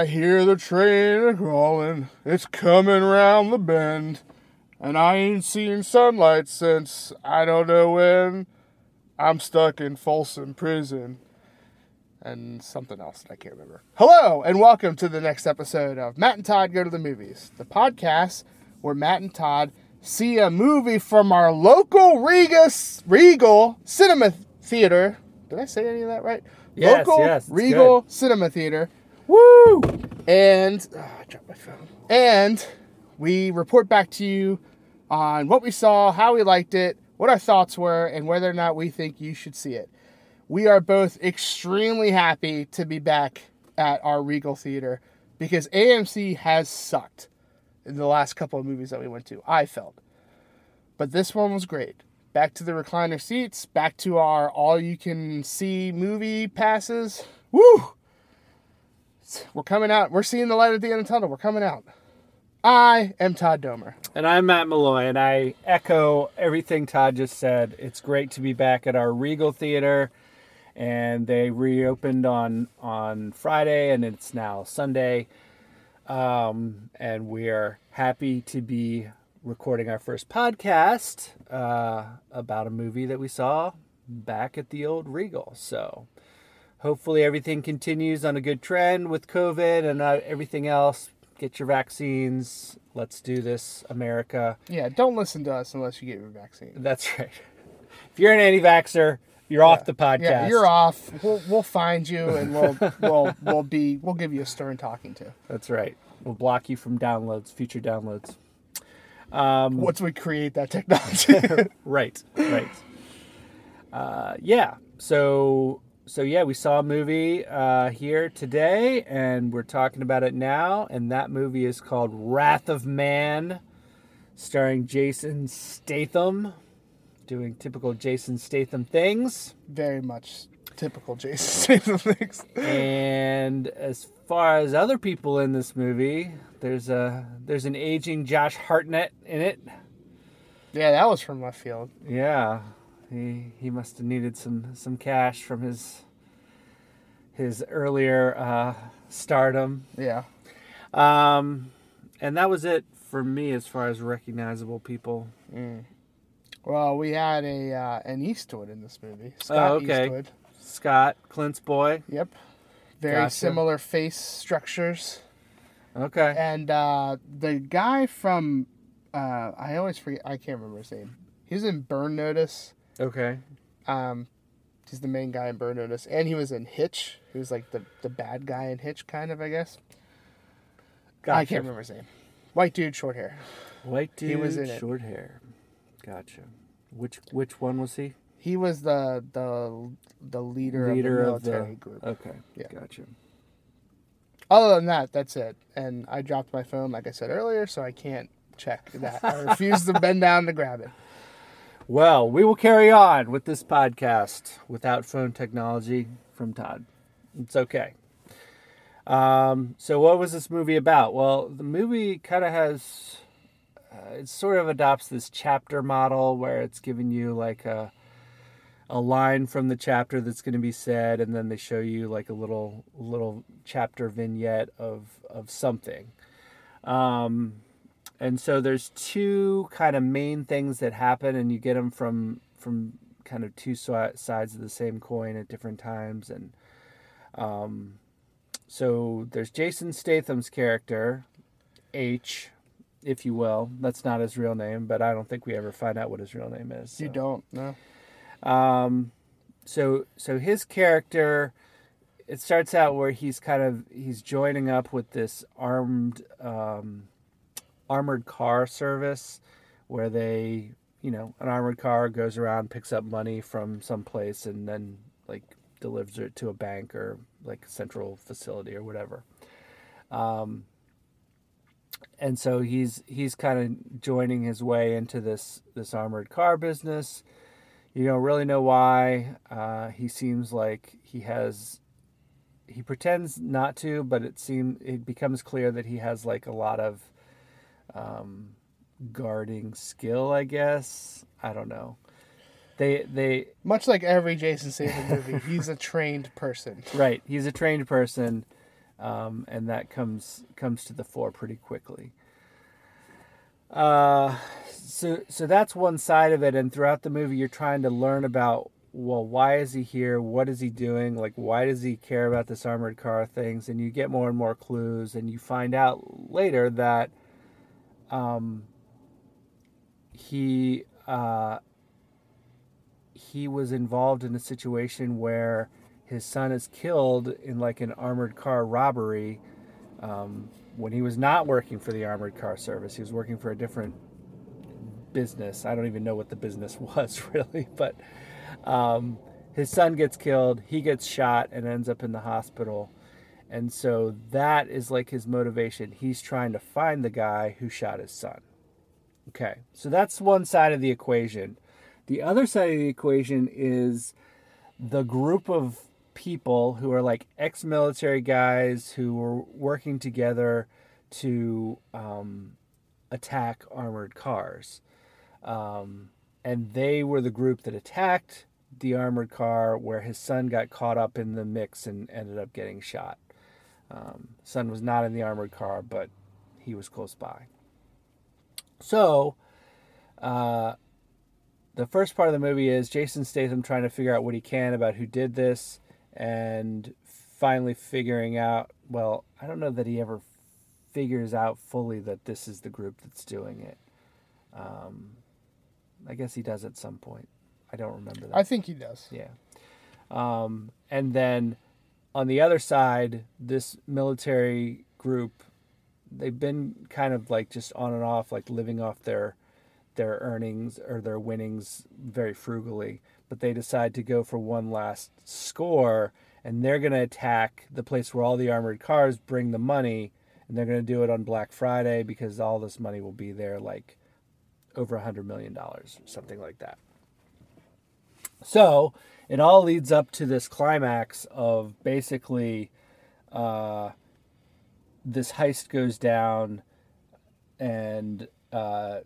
I hear the train a crawling, it's coming round the bend, and I ain't seen sunlight since I don't know when. I'm stuck in Folsom Prison. And something else that I can't remember. Hello, and welcome to the next episode of Matt and Todd Go to the Movies, the podcast where Matt and Todd see a movie from our local Regus, Regal Cinema Theater. Did I say any of that right? Yes, local yes, Regal Cinema Theater. Woo! And oh, I dropped my phone. And we report back to you on what we saw, how we liked it, what our thoughts were, and whether or not we think you should see it. We are both extremely happy to be back at our Regal Theater because AMC has sucked in the last couple of movies that we went to. I felt. But this one was great. Back to the recliner seats, back to our all you can see movie passes. Woo! We're coming out. We're seeing the light at the end of the tunnel. We're coming out. I am Todd Domer. And I'm Matt Malloy, and I echo everything Todd just said. It's great to be back at our Regal Theater, and they reopened on on Friday, and it's now Sunday. Um, and we are happy to be recording our first podcast uh, about a movie that we saw back at the old Regal. So hopefully everything continues on a good trend with COVID and uh, everything else. Get your vaccines. Let's do this, America. Yeah, don't listen to us unless you get your vaccine. That's right. If you're an anti-vaxxer, you're off the podcast. Yeah, you're off. We'll, we'll find you and we'll we'll we'll be we'll give you a stern talking to. That's right. We'll block you from downloads, future downloads. Um, Once we create that technology. right, right. Uh, yeah. So so yeah, we saw a movie uh, here today, and we're talking about it now. And that movie is called Wrath of Man, starring Jason Statham, doing typical Jason Statham things. Very much typical Jason Statham things. And as far as other people in this movie, there's a there's an aging Josh Hartnett in it. Yeah, that was from left field. Yeah, he he must have needed some some cash from his his earlier uh, stardom. Yeah. Um, and that was it for me as far as recognizable people. Well, we had a uh, an Eastwood in this movie. Scott Oh, okay. Eastwood. Scott Clint's boy. Yep. Very Gotcha. similar face structures. Okay. And uh, the guy from uh, I always forget I can't remember his name. He's in Burn Notice. Okay. Um, he's the main guy in Burn Notice, and he was in Hitch. He was like the the bad guy in Hitch, kind of, I guess. I can't remember his name. White dude, short hair. White dude, He was in it. short hair. Gotcha. Which which one was he? He was the the the leader, Leader of of the the- group. Okay. Yeah. Gotcha. Other than that, that's it. And I dropped my phone, like I said earlier, so I can't check that. I refuse to bend down to grab it. Well, we will carry on with this podcast without phone technology from Todd. It's okay. Um, so, what was this movie about? Well, the movie kind of has, uh, it sort of adopts this chapter model where it's giving you like a, a line from the chapter that's going to be said, and then they show you like a little little chapter vignette of of something. Um, and so there's two kind of main things that happen and you get them from from kind of two si- sides of the same coin at different times and um so there's Jason Statham's character H if you will that's not his real name but I don't think we ever find out what his real name is You don't, no. Um, so so his character, it starts out where he's kind of he's joining up with this armed um, armored car service, where they you know an armored car goes around picks up money from some place and then like delivers it to a bank or like a central facility or whatever. Um, and so he's he's kind of joining his way into this this armored car business you don't really know why. Uh, he seems like he has. He pretends not to, but it seems it becomes clear that he has like a lot of um, guarding skill. I guess I don't know. They they Much like every Jason Statham movie, he's a trained person. right. He's a trained person. um, and that comes comes to the fore pretty quickly. Uh, so so that's one side of it, and throughout the movie, you're trying to learn about well, why is he here? What is he doing? Like, why does he care about this armored car things? And you get more and more clues, and you find out later that um, he uh, he was involved in a situation where his son is killed in like an armored car robbery um, when he was not working for the armored car service. He was working for a different business. I don't even know what the business was really, but um, his son gets killed, he gets shot, and ends up in the hospital. And so that is like his motivation. He's trying to find the guy who shot his son. Okay, so that's one side of the equation. The other side of the equation is the group of people who are like ex military guys who were working together to um, attack armored cars. Um, and they were the group that attacked the armored car where his son got caught up in the mix and ended up getting shot. Um, son was not in the armored car, but he was close by. So, uh, the first part of the movie is Jason Statham trying to figure out what he can about who did this and finally figuring out, well, I don't know that he ever figures out fully that this is the group that's doing it. Um, I guess he does at some point. I don't remember that. I think he does. Yeah. Um, and then on the other side, this military group, they've been kind of like just on and off, like living off their their earnings or their winnings very frugally. But they decide to go for one last score, and they're going to attack the place where all the armored cars bring the money, and they're going to do it on Black Friday because all this money will be there, like over a hundred million dollars, something like that. So it all leads up to this climax of basically uh, this heist goes down, and uh,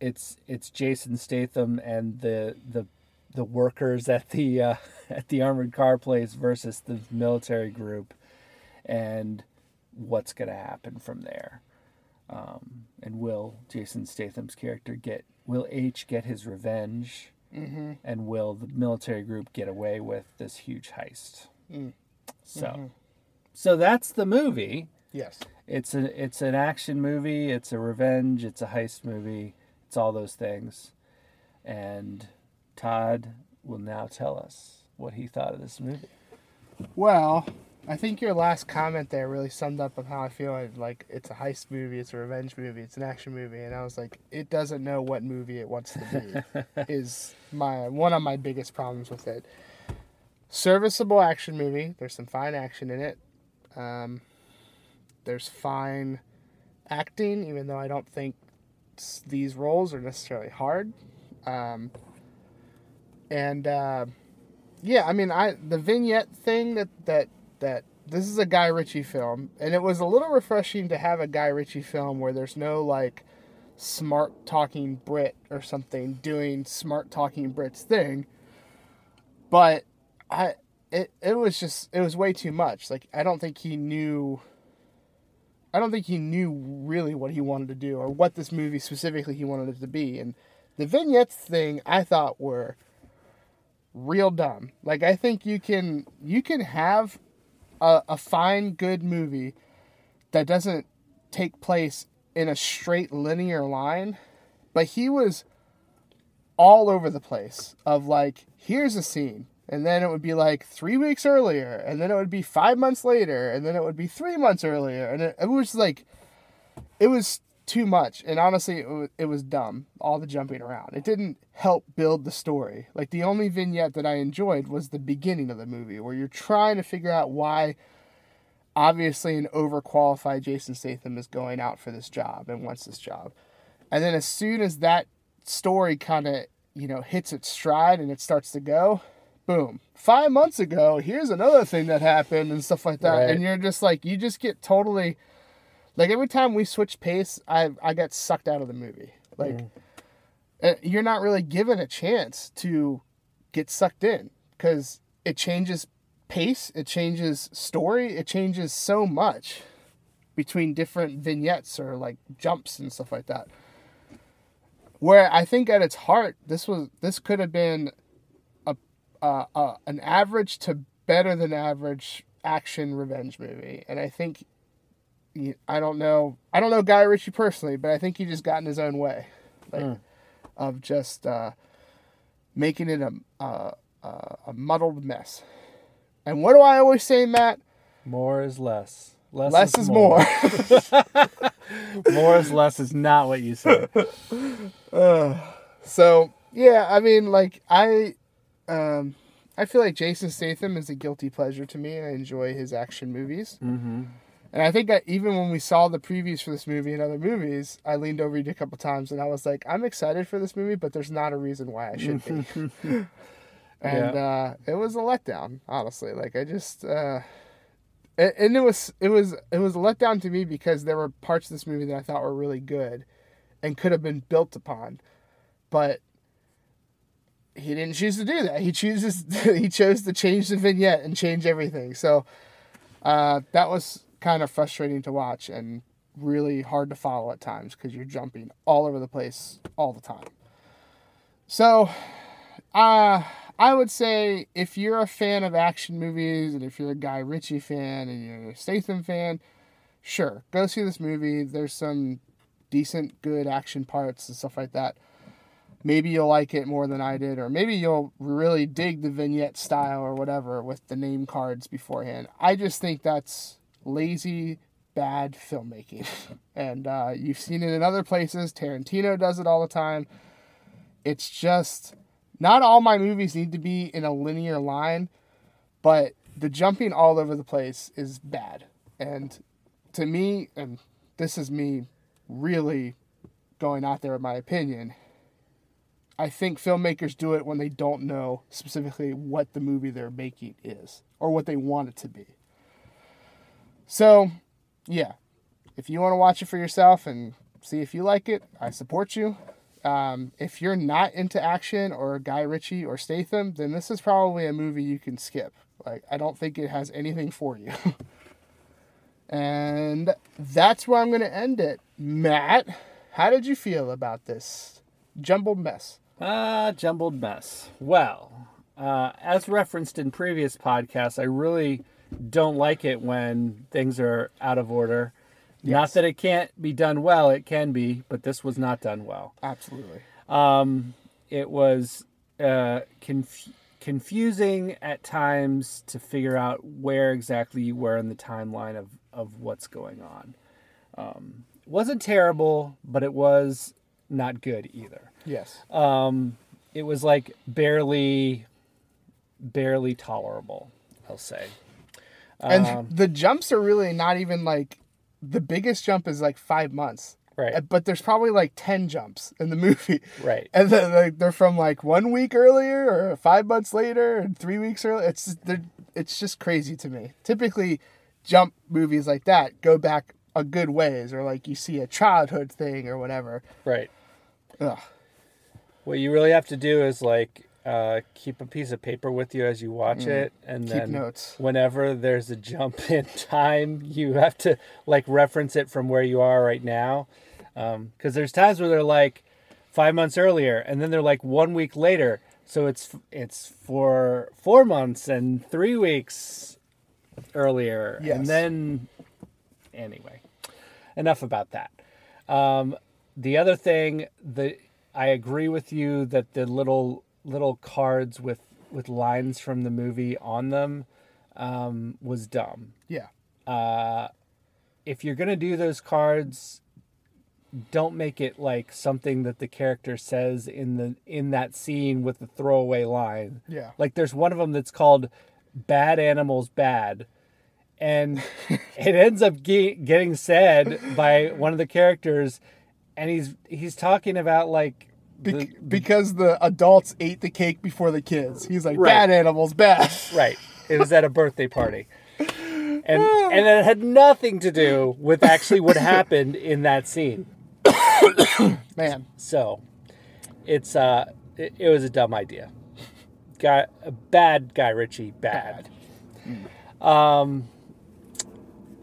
it's it's Jason Statham and the the the workers at the uh, at the armored car place versus the military group, and what's going to happen from there. Um, and will Jason Statham's character get will H get his revenge? Mm-hmm. and will the military group get away with this huge heist? Mm. So, Mhm. so that's the movie. Yes. It's a it's an action movie. It's a revenge. It's a heist movie. It's all those things. And Todd will now tell us what he thought of this movie. Well, I think your last comment there really summed up of how I feel. Like it's a heist movie, it's a revenge movie, it's an action movie, and I was like, it doesn't know what movie it wants to be. is my one of my biggest problems with it. Serviceable action movie. There's some fine action in it. Um, there's fine acting, even though I don't think these roles are necessarily hard. Um, and uh, yeah, I mean, I the vignette thing that that that this is a Guy Ritchie film, and it was a little refreshing to have a Guy Ritchie film where there's no like smart talking Brit or something doing smart talking Brit's thing. But I it it was just it was way too much. Like I don't think he knew I don't think he knew really what he wanted to do or what this movie specifically he wanted it to be. And the vignettes thing I thought were real dumb. Like I think you can you can have a, a fine good movie that doesn't take place in a straight linear line, but he was all over the place of like here's a scene and then it would be like three weeks earlier and then it would be five months later and then it would be three months earlier and it, it was like it was too much. And honestly it was, it was dumb all the jumping around. It didn't help build the story. Like the only vignette that i enjoyed was the beginning of the movie where you're trying to figure out why obviously an overqualified jason statham is going out for this job and wants this job. And then as soon as that story kind of you know hits its stride and it starts to go boom. Five months ago here's another thing that happened and stuff like that. Right. and you're just like you just get totally like every time we switch pace i i get sucked out of the movie. Like uh, you're not really given a chance to get sucked in because it changes pace, it changes story, it changes so much between different vignettes or like jumps and stuff like that. Where I think at its heart, this was this could have been a, uh, uh, an average to better than average action revenge movie, and I think I don't know I don't know Guy Ritchie personally, but I think he just got in his own way, like of just uh, making it a, a a muddled mess. And what do I always say, Matt? More is less. Less, Less is more. more is less is not what you said. so yeah, I mean, like I, um, I feel like Jason Statham is a guilty pleasure to me. I enjoy his action movies, mm-hmm. And I think that even when we saw the previews for this movie and other movies, I leaned over you a couple times and I was like, I'm excited for this movie, but there's not a reason why I should be. and uh, it was a letdown, honestly. Like I just. Uh, and and it was it was it was a letdown to me because there were parts of this movie that I thought were really good, and could have been built upon, but he didn't choose to do that. He chooses he chose to change the vignette and change everything. So uh, that was kind of frustrating to watch and really hard to follow at times because you're jumping all over the place all the time. So uh, I would say if you're a fan of action movies and if you're a Guy Ritchie fan and you're a Statham fan, sure, go see this movie. There's some decent, good action parts and stuff like that. Maybe you'll like it more than I did, or maybe you'll really dig the vignette style or whatever with the name cards beforehand. I just think that's lazy, bad filmmaking. and uh, you've seen it in other places. Tarantino does it all the time. It's just not all my movies need to be in a linear line, but the jumping all over the place is bad. And to me, and this is me really going out there with my opinion, I think filmmakers do it when they don't know specifically what the movie they're making is or what they want it to be. So, yeah, if you want to watch it for yourself and see if you like it, I support you. Um, if you're not into action or Guy Ritchie or Statham, then this is probably a movie you can skip. Like, I don't think it has anything for you. and that's where I'm going to end it. Matt, how did you feel about this jumbled mess? Ah, jumbled mess. Well, uh, as referenced in previous podcasts, I really don't like it when things are out of order. Not that it can't be done well, it can be, but this was not done well. Absolutely. Um, it was uh, conf- confusing at times to figure out where exactly you were in the timeline of, of what's going on. Um, wasn't terrible, but it was not good either. Yes. Um, it was like barely, barely tolerable. I'll say. And Um, the jumps are really not even like the biggest jump is like five months. Right. But there's probably like 10 jumps in the movie. Right. And then like, they're from like one week earlier or five months later and three weeks earlier. It's, they're- it's just crazy to me. Typically, jump movies like that go back a good ways or like you see a childhood thing or whatever. Right. Ugh. What you really have to do is like uh, keep a piece of paper with you as you watch it, and Keep then notes. whenever there's a jump in time, you have to like reference it from where you are right now. Because there's times where they're like five months earlier, and then they're like one week later. So it's it's for four months and three weeks earlier, Yes. and then anyway, enough about that. Um, the other thing that I agree with you that the little little cards with with lines from the movie on them um, was dumb. Yeah. Uh, if you're gonna do those cards, don't make it like something that the character says in the in that scene with the throwaway line. Yeah. Like there's one of them that's called "Bad Animals Bad," and it ends up ge- getting said by one of the characters, and he's he's talking about like Be- the, because the adults ate the cake before the kids. He's like, Right. bad animals, bad. right. It was at a birthday party. And and it had nothing to do with actually what happened in that scene. Man. So, it's uh it, it was a dumb idea. Guy a bad Guy Ritchie bad. Um,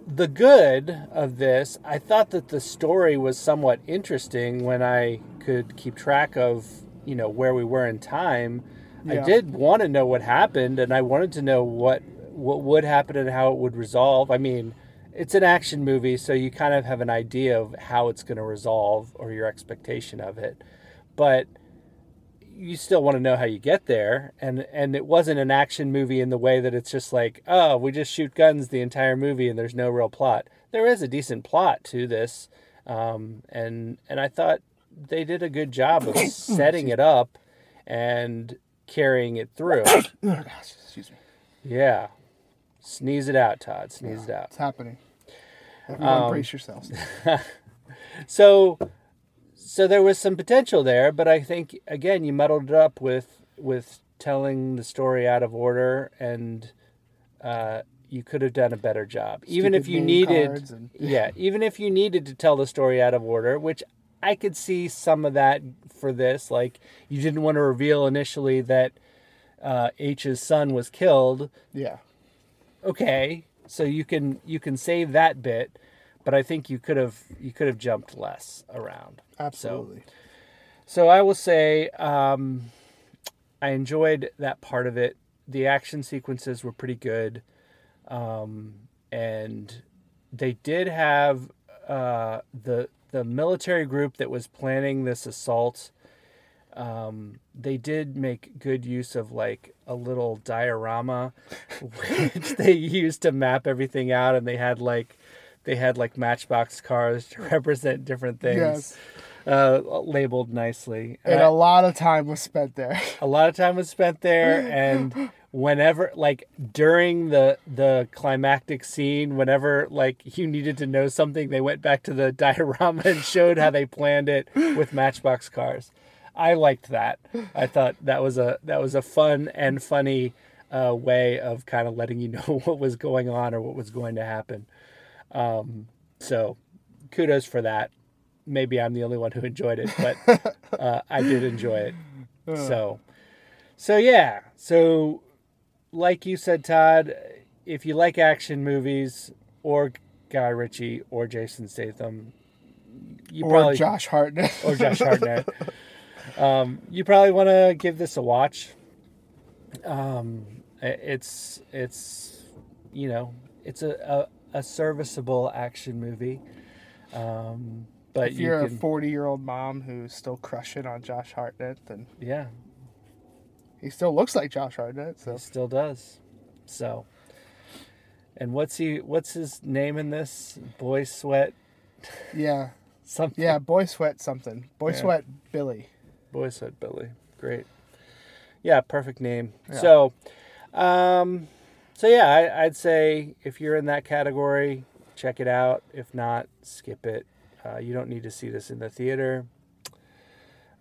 the good of this, I thought that the story was somewhat interesting when I could keep track of, you know, where we were in time. I did want to know what happened, and I wanted to know what what would happen and how it would resolve. I mean, it's an action movie, so you kind of have an idea of how it's going to resolve or your expectation of it, but you still want to know how you get there and and it wasn't an action movie in the way that it's just like oh we just shoot guns the entire movie and there's no real plot there is a decent plot to this um, and and i thought they did a good job of setting it up and carrying it through Oh excuse me. yeah sneeze it out todd sneeze it out It's happening. Everyone Um, brace yourselves. so so there was some potential there but i think again you muddled it up with with telling the story out of order and uh, you could have done a better job even if you needed and- yeah even if you needed to tell the story out of order which i could see some of that for this like you didn't want to reveal initially that uh, h's son was killed Yeah. okay so you can you can save that bit but i think you could have you could have jumped less around Absolutely. so i will say um i enjoyed that part of it the action sequences were pretty good um and they did have uh the the military group that was planning this assault um, they did make good use of like a little diorama which they used to map everything out and they had like they had like matchbox cars to represent different things Yes. uh, labeled nicely And Uh, a lot of time was spent there. a lot of time was spent there and whenever like during the the climactic scene whenever like you needed to know something they went back to the diorama and showed how they planned it with matchbox cars. I liked that. I thought that was a that was a fun and funny uh, way of kind of letting you know what was going on or what was going to happen. Um, so kudos for that. Maybe i'm the only one who enjoyed it but uh, i did enjoy it. So so yeah. So like you said todd if you like action movies or guy ritchie or jason statham you or probably Josh Hartnett. or josh hartnett. Um, you probably want to give this a watch. Um, it's it's you know it's a, a, a serviceable action movie. Um, but if you you're can a 40 year old mom who's still crushing on Josh Hartnett, then yeah he still looks like Josh Hartnett. So He still does. So, and what's he? What's his name in this? Boy Sweat yeah, something. yeah, Boy Sweat something. Boy Yeah. Sweat Billy. Boy Sweat Billy. Great. Yeah, perfect name. Yeah. So, um, so yeah, I, I'd say if you're in that category, check it out. If not, skip it. Uh, you don't need to see this in the theater.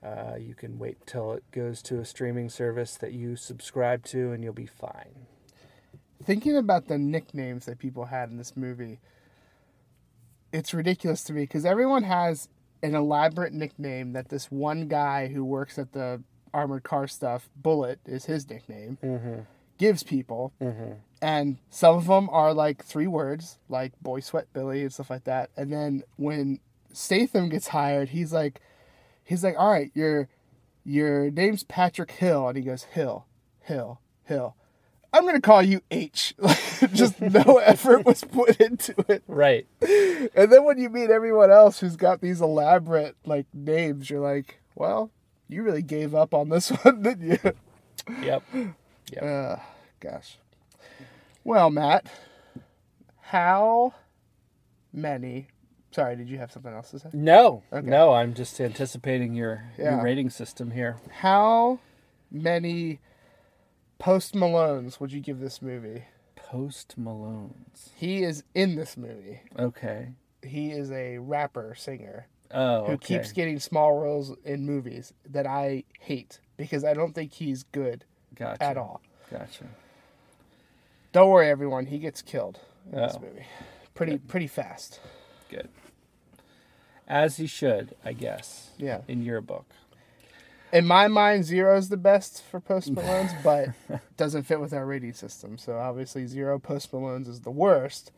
Uh, you can wait till it goes to a streaming service that you subscribe to, and you'll be fine. Thinking about the nicknames that people had in this movie, it's ridiculous to me because everyone has an elaborate nickname that this one guy who works at the armored car stuff, Bullet, is his nickname, Mm-hmm. gives people. Mm-hmm. and some of them are like three words, like Boy Sweat Billy and stuff like that. And then when Statham gets hired, he's like, he's like, all right, your your name's Patrick Hill, and he goes Hill, Hill, Hill. I'm gonna call you H. Like, just no effort was put into it. Right. And then when you meet everyone else who's got these elaborate like names, you're like, well, you really gave up on this one, didn't you? Yep. Uh, gosh. Well, Matt, how many? Sorry, did you have something else to say? No, Okay. no, I'm just anticipating your, Yeah. your rating system here. How many Post Malones would you give this movie? Post Malone's. He is in this movie. Okay. He is a rapper singer Oh, who okay. keeps getting small roles in movies that I hate because I don't think he's good gotcha. at all. Gotcha. Don't worry, everyone. He gets killed in this Oh. movie. Pretty pretty fast. Good. As he should, I guess, Yeah. in your book. in my mind, zero is the best for Post Malone's, but doesn't fit with our rating system. So obviously, zero Post Malone's is the worst.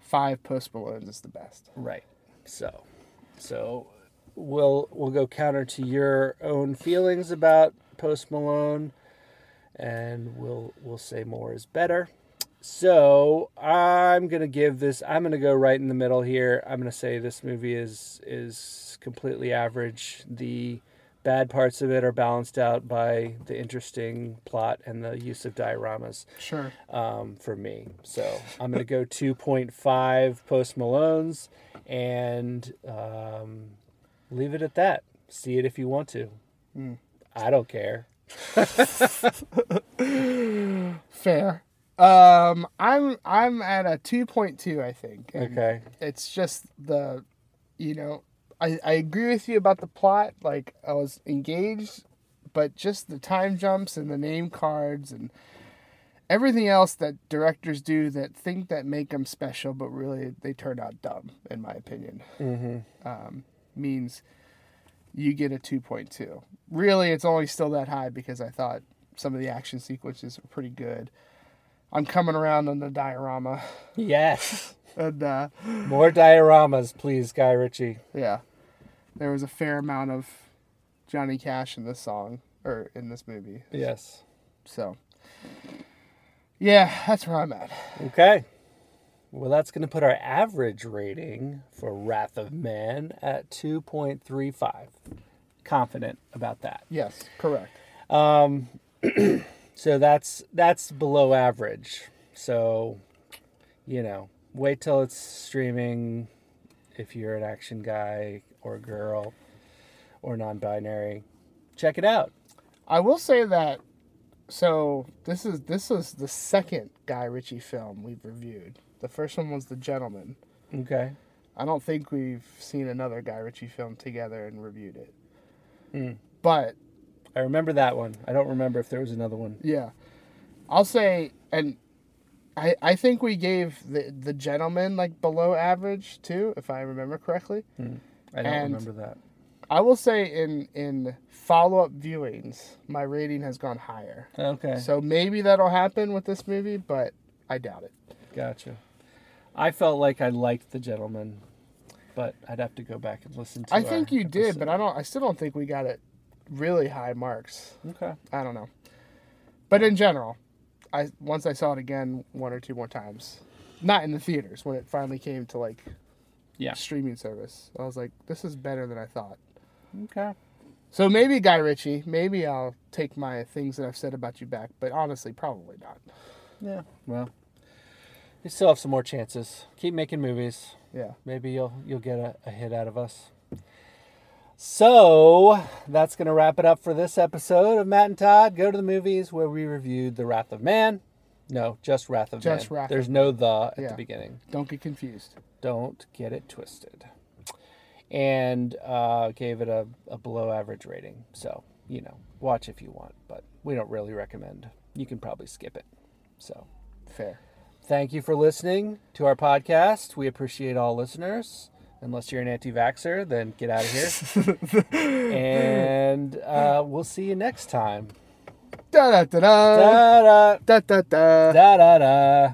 Five Post Malone's is the best. Right. So, so we'll we'll go counter to your own feelings about Post Malone, and we'll we'll say more is better. So I'm gonna give this. I'm gonna go right in the middle here. I'm gonna say this movie is is completely average. The bad parts of it are balanced out by the interesting plot and the use of dioramas Sure. um, for me. So I'm going to go 2.5 Post Malones and um, leave it at that. See it if you want to. I don't care. Fair. Um, I'm I'm at a two point two. I think. Okay. It's just the, you know, I I agree with you about the plot. Like I was engaged, but just the time jumps and the name cards and everything else that directors do that think that make them special, but really they turn out dumb, in my opinion. Mm-hmm. Um, means you get a two point two. Really, it's only still that high because I thought some of the action sequences were pretty good. I'm coming around on the diorama, Yes. and uh, More dioramas, please, Guy Ritchie. yeah, there was a fair amount of Johnny Cash in this song or in this movie. Yes. So, yeah, that's where I'm at. Okay. Well, that's going to put our average rating for Wrath of Man at 2.35. Confident about that. Yes, correct. Um, so that's that's below average. So, you know, wait till it's streaming. If you're an action guy or girl or non-binary, check it out. I will say that. So this is this is the second Guy Ritchie film we've reviewed. The first one was The Gentleman. Okay. I don't think we've seen another Guy Ritchie film together and reviewed it. Hmm. But I remember that one. I don't remember if there was another one. yeah, I'll say, and I I think we gave the the Gentleman like below average too, if I remember correctly. Hmm. I don't And- remember that. I will say in in follow up viewings, my rating has gone higher. Okay. So maybe that'll happen with this movie, but I doubt it. Gotcha. I felt like I liked the gentleman, but I'd have to go back and listen to. I think you did, but I don't. I still don't think we got it really high marks. okay. I don't know. But in general, I once I saw it again one or two more times, not in the theaters when it finally came to like Yeah. streaming service. I was like, this is better than I thought. Okay. So maybe Guy Ritchie, maybe I'll take my things that I've said about you back, but honestly, probably not. Yeah. Well, you still have some more chances. Keep making movies. Yeah. Maybe you'll you'll get a, a hit out of us. So that's gonna wrap it up for this episode of Matt and Todd Go to the Movies, where we reviewed The Wrath of Man. No, just Wrath of Just Man. Wrath There's no the at Yeah. the beginning. Don't get confused. Don't get it twisted. And uh, gave it a, a below average rating. So, you know, watch if you want, but we don't really recommend. You can probably skip it. So, Fair. thank you for listening to our podcast. We appreciate all listeners. Unless you're an anti vaxxer, then get out of here. and uh, we'll see you next time. Da da da da Da da da da da. da da da.